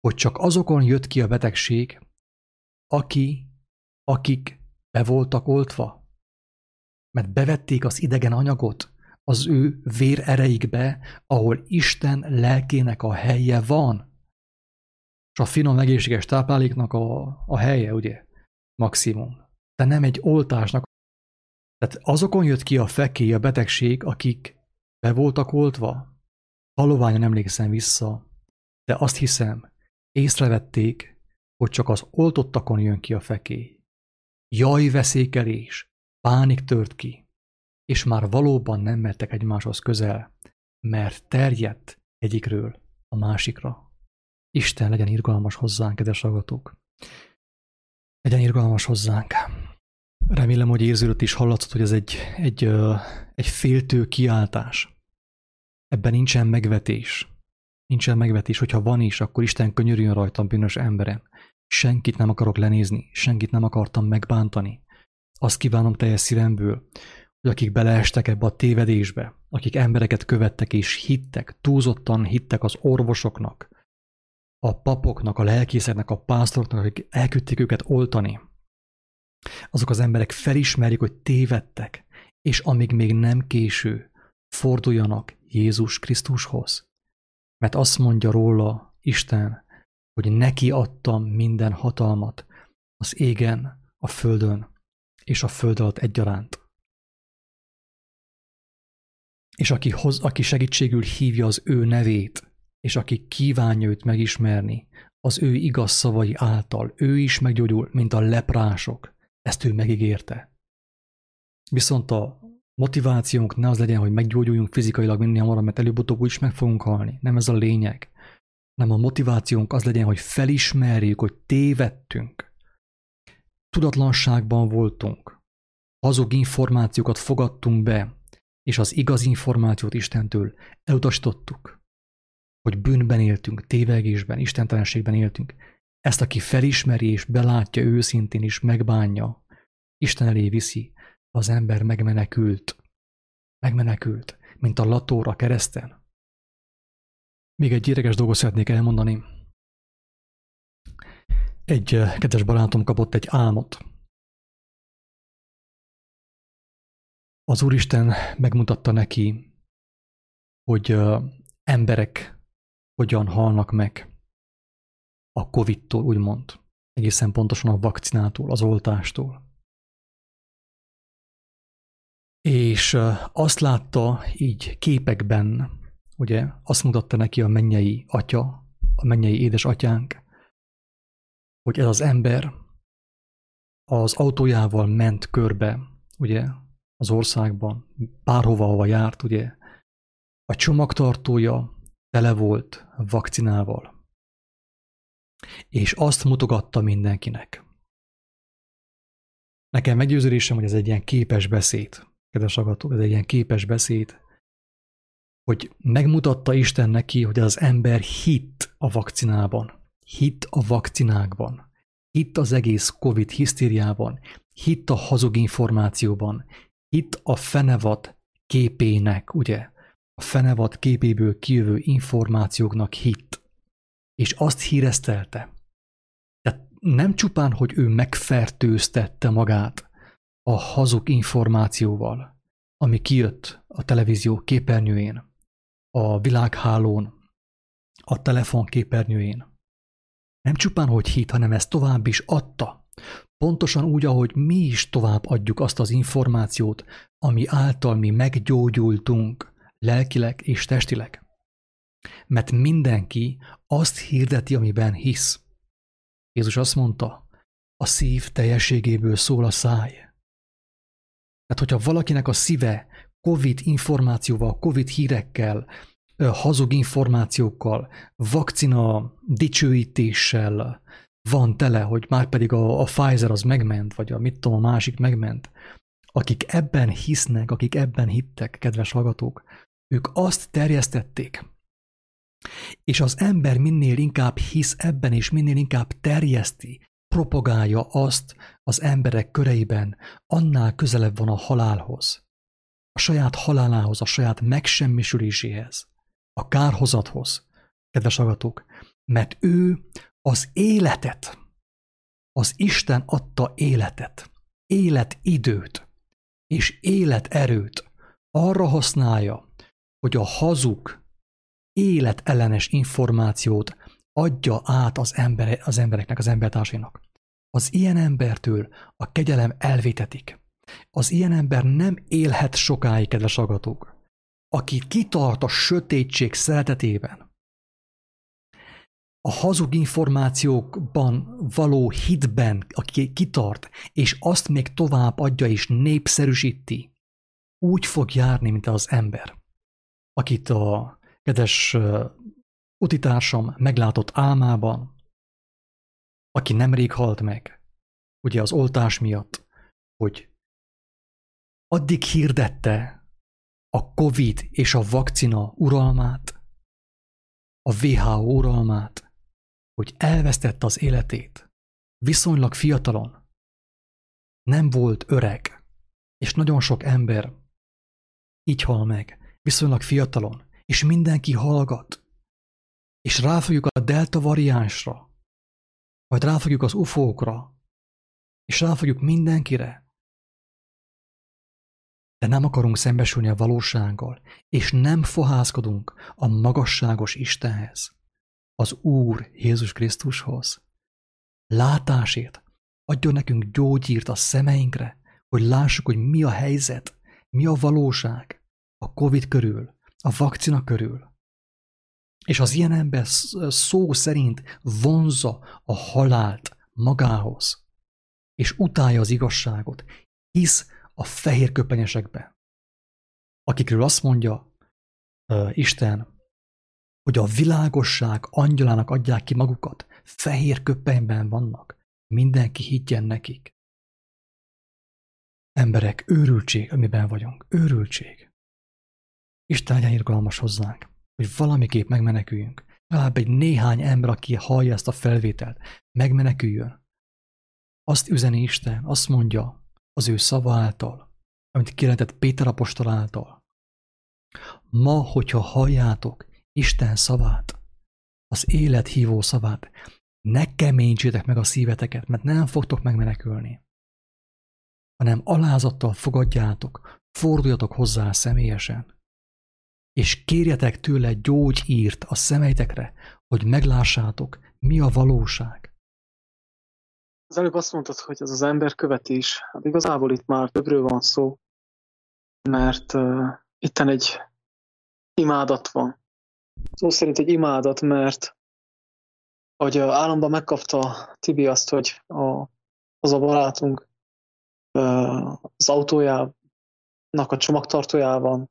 hogy csak azokon jött ki a betegség, aki, akik be voltak oltva, mert bevették az idegen anyagot az ő vér ereikbe, ahol Isten lelkének a helye van. És a finom egészséges tápláléknak a, a helye, ugye, maximum. De nem egy oltásnak. Tehát azokon jött ki a fekély, a betegség, akik be voltak oltva, Haloványan emlékszem vissza, de azt hiszem, észrevették, hogy csak az oltottakon jön ki a fekély. Jaj, veszékelés, pánik tört ki, és már valóban nem mertek egymáshoz közel, mert terjedt egyikről a másikra. Isten legyen irgalmas hozzánk, kedves hallgatók. Legyen irgalmas hozzánk. Remélem, hogy érződött is hallatszott, hogy ez egy, egy, egy féltő kiáltás. Ebben nincsen megvetés. Nincsen megvetés, hogyha van is, akkor Isten könyörüljön rajtam bűnös emberen. Senkit nem akarok lenézni, senkit nem akartam megbántani. Azt kívánom teljes szívemből, hogy akik beleestek ebbe a tévedésbe, akik embereket követtek és hittek, túlzottan hittek az orvosoknak, a papoknak, a lelkészeknek, a pásztoroknak, akik elküldték őket oltani, azok az emberek felismerik, hogy tévedtek, és amíg még nem késő, forduljanak Jézus Krisztushoz. Mert azt mondja róla Isten, hogy neki adtam minden hatalmat az égen, a földön és a föld alatt egyaránt. És aki, hoz, aki segítségül hívja az ő nevét, és aki kívánja őt megismerni, az ő igaz szavai által, ő is meggyógyul, mint a leprások. Ezt ő megígérte. Viszont a motivációnk ne az legyen, hogy meggyógyuljunk fizikailag minél hamarabb, mert előbb-utóbb is meg fogunk halni. Nem ez a lényeg. Nem a motivációnk az legyen, hogy felismerjük, hogy tévedtünk. Tudatlanságban voltunk. Hazug információkat fogadtunk be, és az igaz információt Istentől elutasítottuk. Hogy bűnben éltünk, tévegésben, istentelenségben éltünk. Ezt, aki felismeri és belátja őszintén is megbánja, Isten elé viszi, az ember megmenekült. Megmenekült, mint a latóra kereszten. Még egy érdekes dolgot szeretnék elmondani. Egy eh, kedves barátom kapott egy álmot. Az Úristen megmutatta neki, hogy eh, emberek hogyan halnak meg a Covid-tól, úgymond. Egészen pontosan a vakcinától, az oltástól. És azt látta így képekben, ugye, azt mutatta neki a mennyei atya, a mennyei édesatyánk, hogy ez az ember az autójával ment körbe, ugye, az országban, bárhova, hova járt, ugye, a csomagtartója tele volt vakcinával. És azt mutogatta mindenkinek. Nekem meggyőződésem, hogy ez egy ilyen képes beszéd kedves agatok, ez egy ilyen képes beszéd, hogy megmutatta Isten neki, hogy az ember hit a vakcinában, hit a vakcinákban, hit az egész Covid hisztériában, hit a hazug információban, hit a fenevad képének, ugye? A fenevad képéből kijövő információknak hit. És azt híresztelte. Tehát nem csupán, hogy ő megfertőztette magát, a hazug információval, ami kijött a televízió képernyőjén, a világhálón, a telefon képernyőjén. Nem csupán, hogy hit, hanem ezt tovább is adta. Pontosan úgy, ahogy mi is tovább adjuk azt az információt, ami által mi meggyógyultunk lelkileg és testileg. Mert mindenki azt hirdeti, amiben hisz. Jézus azt mondta, a szív teljességéből szól a száj. Tehát, hogyha valakinek a szíve COVID információval, COVID hírekkel, hazug információkkal, vakcina dicsőítéssel van tele, hogy már pedig a, a Pfizer az megment, vagy a mit tudom, a másik megment, akik ebben hisznek, akik ebben hittek, kedves hallgatók, ők azt terjesztették, és az ember minél inkább hisz ebben, és minél inkább terjeszti, propagálja azt az emberek köreiben, annál közelebb van a halálhoz. A saját halálához, a saját megsemmisüléséhez, a kárhozathoz, kedves hallgatók, mert ő az életet, az Isten adta életet, életidőt és életerőt arra használja, hogy a hazug, életellenes információt adja át az, ember, az embereknek, az embertársainak. Az ilyen embertől a kegyelem elvétetik. Az ilyen ember nem élhet sokáig, kedves hallgatók. Aki kitart a sötétség szeretetében, a hazug információkban való hitben, aki kitart, és azt még tovább adja és népszerűsíti, úgy fog járni, mint az ember, akit a kedves utitársam meglátott álmában, aki nemrég halt meg, ugye az oltás miatt, hogy addig hirdette a COVID és a vakcina uralmát, a WHO uralmát, hogy elvesztette az életét. Viszonylag fiatalon. Nem volt öreg. És nagyon sok ember így hal meg. Viszonylag fiatalon. És mindenki hallgat. És ráfogjuk a delta variánsra. Vagy ráfogjuk az ufókra. És ráfogjuk mindenkire. De nem akarunk szembesülni a valósággal, és nem fohászkodunk a magasságos Istenhez az Úr Jézus Krisztushoz. Látásért adjon nekünk gyógyírt a szemeinkre, hogy lássuk, hogy mi a helyzet, mi a valóság a Covid körül, a vakcina körül. És az ilyen ember szó szerint vonza a halált magához, és utálja az igazságot, hisz a fehér köpenyesekbe, akikről azt mondja uh, Isten, hogy a világosság angyalának adják ki magukat, fehér köpenyben vannak, mindenki higgyen nekik. Emberek, őrültség, amiben vagyunk, őrültség. Isten legyen irgalmas hozzánk, hogy valamiképp megmeneküljünk. Legalább egy néhány ember, aki hallja ezt a felvételt, megmeneküljön. Azt üzeni Isten, azt mondja az ő szava által, amit kijelentett Péter apostol által. Ma, hogyha halljátok Isten szavát, az élet hívó szavát. Ne keményítsétek meg a szíveteket, mert nem fogtok megmenekülni, hanem alázattal fogadjátok, forduljatok hozzá személyesen, és kérjetek tőle gyógyírt a szemeitekre, hogy meglássátok, mi a valóság. Az előbb azt mondtad, hogy ez az ember követés. Hát igazából itt már többről van szó, mert uh, itten egy imádat van szó szerint egy imádat, mert hogy államban megkapta Tibi azt, hogy a, az a barátunk az autójának a csomagtartójában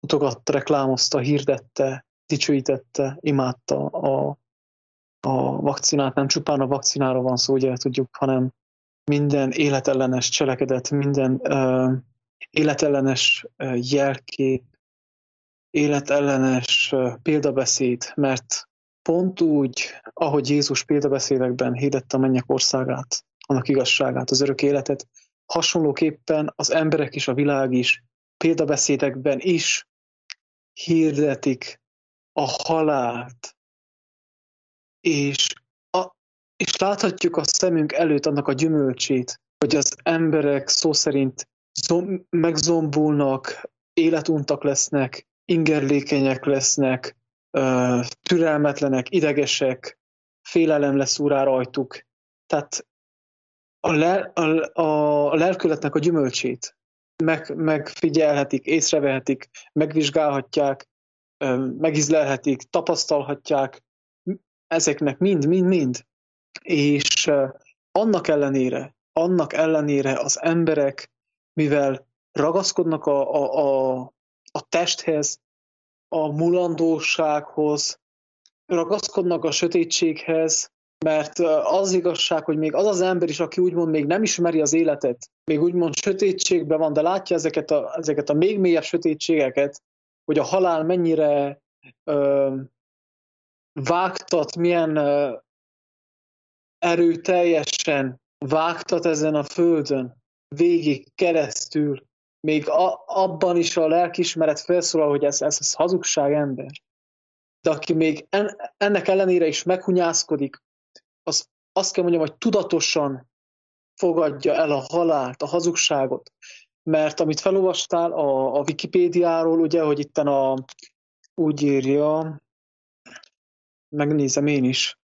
mutogatta, reklámozta, hirdette, dicsőítette, imádta a, a vakcinát. Nem csupán a vakcináról van szó, ugye tudjuk, hanem minden életellenes cselekedet, minden uh, életellenes uh, jelkép, életellenes példabeszéd, mert pont úgy, ahogy Jézus példabeszédekben hirdette a mennyek országát, annak igazságát, az örök életet, hasonlóképpen az emberek is, a világ is példabeszédekben is hirdetik a halált, és, a, és láthatjuk a szemünk előtt annak a gyümölcsét, hogy az emberek szó szerint zom, megzombulnak, életuntak lesznek, ingerlékenyek lesznek, türelmetlenek, idegesek, félelem lesz úrá rajtuk, Tehát a, le, a, a lelkületnek a gyümölcsét meg, megfigyelhetik, észrevehetik, megvizsgálhatják, megizlelhetik, tapasztalhatják, ezeknek mind-mind-mind. És annak ellenére, annak ellenére az emberek, mivel ragaszkodnak a, a, a, a testhez, a mulandósághoz, ragaszkodnak a sötétséghez, mert az igazság, hogy még az az ember is, aki úgymond még nem ismeri az életet, még úgymond sötétségben van, de látja ezeket a, ezeket a még mélyebb sötétségeket, hogy a halál mennyire ö, vágtat, milyen erőteljesen vágtat ezen a földön, végig, keresztül, még a, abban is a lelkismeret felszólal, hogy ez, ez, ez hazugság ember. De aki még en, ennek ellenére is meghunyászkodik, az azt kell mondjam, hogy tudatosan fogadja el a halált, a hazugságot. Mert amit felolvastál a, a Wikipédiáról, ugye, hogy itten a, úgy írja, megnézem én is,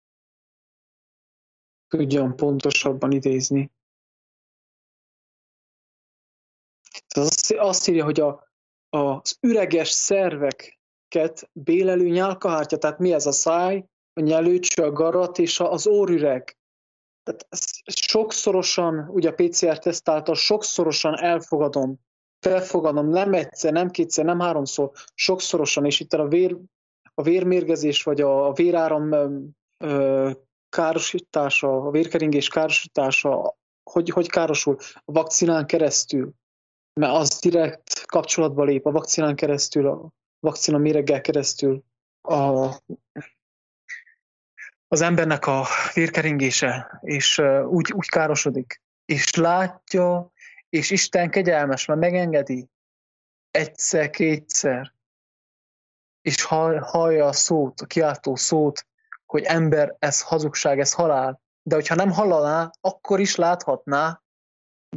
tudjam pontosabban idézni. Az azt írja, hogy a, az üreges szerveket bélelő nyálkahártya, tehát mi ez a száj, a nyelőcső, a garat és az órüreg. Tehát sokszorosan, ugye a PCR teszt által sokszorosan elfogadom, felfogadom, nem egyszer, nem kétszer, nem háromszor, sokszorosan, és itt a, vér, a vérmérgezés, vagy a, véráram károsítása, a vérkeringés károsítása, hogy, hogy károsul? A vakcinán keresztül, mert az direkt kapcsolatba lép a vakcinán keresztül, a vakcina méreggel keresztül, a az embernek a vérkeringése, és úgy, úgy károsodik, és látja, és Isten kegyelmes, mert megengedi egyszer, kétszer, és hallja a szót, a kiáltó szót, hogy ember, ez hazugság, ez halál. De hogyha nem hallaná, akkor is láthatná,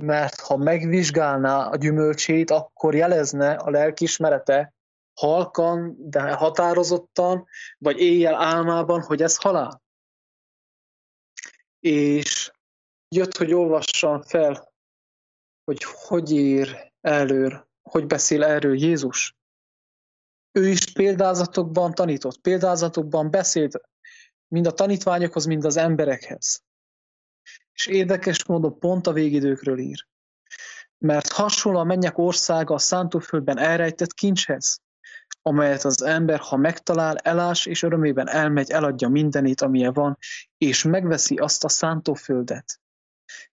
mert ha megvizsgálná a gyümölcsét, akkor jelezne a lelkismerete halkan, de határozottan, vagy éjjel álmában, hogy ez halál és jött, hogy olvassam fel, hogy hogy ír előr, hogy beszél erről Jézus. Ő is példázatokban tanított, példázatokban beszélt mind a tanítványokhoz, mind az emberekhez. És érdekes módon pont a végidőkről ír. Mert hasonló a mennyek országa a szántóföldben elrejtett kincshez, amelyet az ember, ha megtalál, elás és örömében elmegy, eladja mindenét, amilyen van, és megveszi azt a szántóföldet.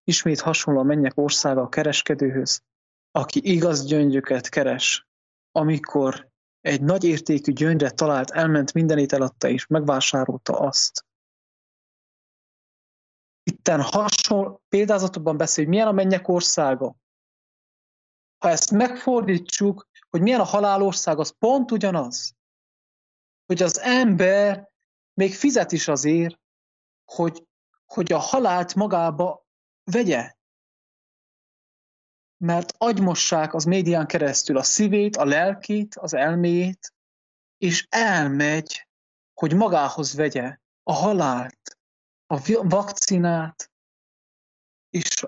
Ismét hasonló a mennyek országa a kereskedőhöz, aki igaz gyöngyöket keres, amikor egy nagy értékű gyöngyre talált, elment mindenét eladta, és megvásárolta azt. Itten hasonló példázatokban beszél, hogy milyen a mennyek országa. Ha ezt megfordítsuk, hogy milyen a halálország, az pont ugyanaz. Hogy az ember még fizet is azért, hogy, hogy a halált magába vegye. Mert agymossák az médián keresztül a szívét, a lelkét, az elméjét, és elmegy, hogy magához vegye a halált, a vakcinát, és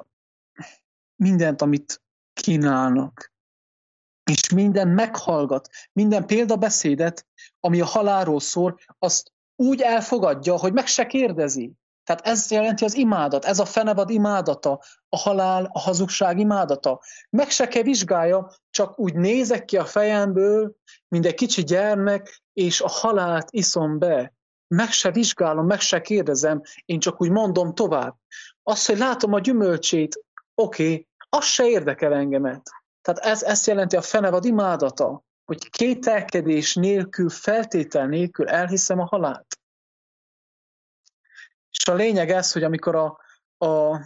mindent, amit kínálnak és minden meghallgat, minden példabeszédet, ami a halálról szól, azt úgy elfogadja, hogy meg se kérdezi. Tehát ez jelenti az imádat, ez a fenevad imádata, a halál, a hazugság imádata. Meg se kell vizsgálja, csak úgy nézek ki a fejemből, mint egy kicsi gyermek, és a halált iszom be. Meg se vizsgálom, meg se kérdezem, én csak úgy mondom tovább. Azt, hogy látom a gyümölcsét, oké, okay, az se érdekel engemet. Tehát ez ezt jelenti a fenevad imádata, hogy kételkedés nélkül, feltétel nélkül elhiszem a halált. És a lényeg ez, hogy amikor a, a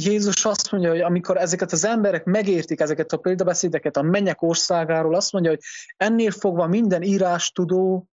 Jézus azt mondja, hogy amikor ezeket az emberek megértik ezeket a példabeszédeket a mennyek országáról, azt mondja, hogy ennél fogva minden írás tudó,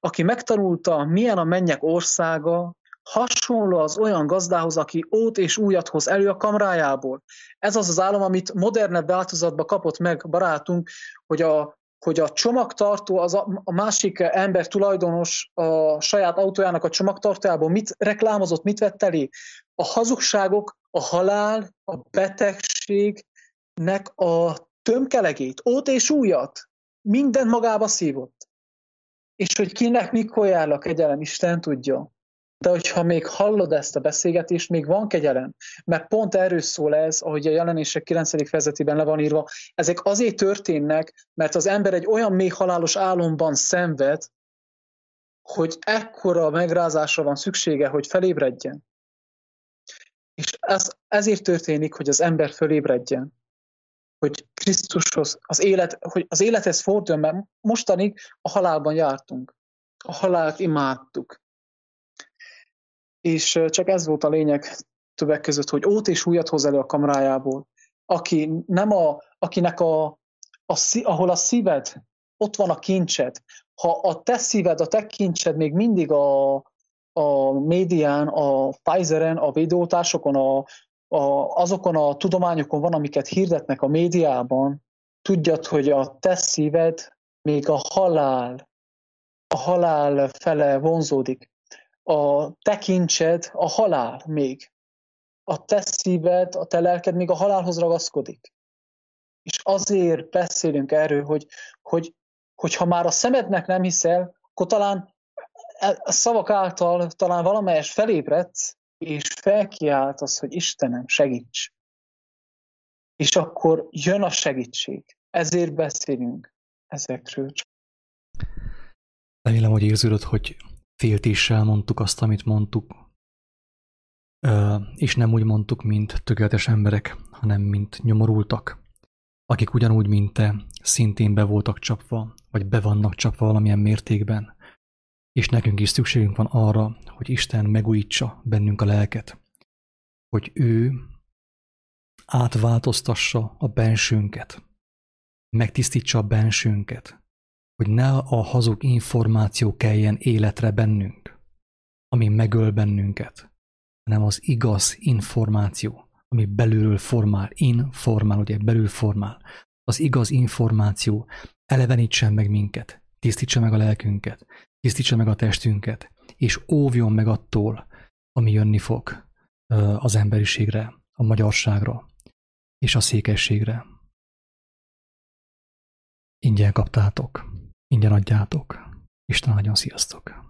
aki megtanulta, milyen a mennyek országa, hasonló az olyan gazdához, aki ót és újat hoz elő a kamrájából. Ez az az állam, amit modernebb változatba kapott meg barátunk, hogy a, hogy a csomagtartó, az a, másik ember tulajdonos a saját autójának a csomagtartójából mit reklámozott, mit vett elé? A hazugságok, a halál, a betegségnek a tömkelegét, ót és újat, mindent magába szívott. És hogy kinek mikor jár a kegyelem, Isten tudja. De hogyha még hallod ezt a beszélgetést, még van kegyelem, mert pont erről szól ez, ahogy a jelenések 9. fejezetében le van írva, ezek azért történnek, mert az ember egy olyan mély halálos álomban szenved, hogy ekkora megrázásra van szüksége, hogy felébredjen. És ez, ezért történik, hogy az ember fölébredjen. Hogy Krisztushoz, az, élet, hogy az élethez forduljon, mert mostanig a halálban jártunk. A halált imádtuk és csak ez volt a lényeg többek között, hogy ót és újat hoz elő a kamrájából. Aki nem a, akinek a, a, ahol a szíved, ott van a kincsed. Ha a te szíved, a te kincsed még mindig a, a médián, a Pfizeren, a védőoltásokon, a, a, azokon a tudományokon van, amiket hirdetnek a médiában, tudjad, hogy a te szíved még a halál, a halál fele vonzódik a tekintsed a halál még. A te szíved, a te lelked még a halálhoz ragaszkodik. És azért beszélünk erről, hogy, hogy, hogy ha már a szemednek nem hiszel, akkor talán e, a szavak által talán valamelyes felébredsz, és felkiáltasz, hogy Istenem, segíts. És akkor jön a segítség. Ezért beszélünk ezekről. Remélem, hogy érződött, hogy féltéssel mondtuk azt, amit mondtuk, és nem úgy mondtuk, mint tökéletes emberek, hanem mint nyomorultak, akik ugyanúgy, mint te, szintén be voltak csapva, vagy be vannak csapva valamilyen mértékben, és nekünk is szükségünk van arra, hogy Isten megújítsa bennünk a lelket, hogy ő átváltoztassa a bensőnket, megtisztítsa a bensőnket, hogy ne a hazug információ keljen életre bennünk, ami megöl bennünket, hanem az igaz információ, ami belülről formál, informál, ugye belül formál. Az igaz információ elevenítsen meg minket, tisztítsa meg a lelkünket, tisztítsa meg a testünket, és óvjon meg attól, ami jönni fog az emberiségre, a magyarságra és a székességre. Ingyen kaptátok. Ingyen adjátok. Isten nagyon sziasztok!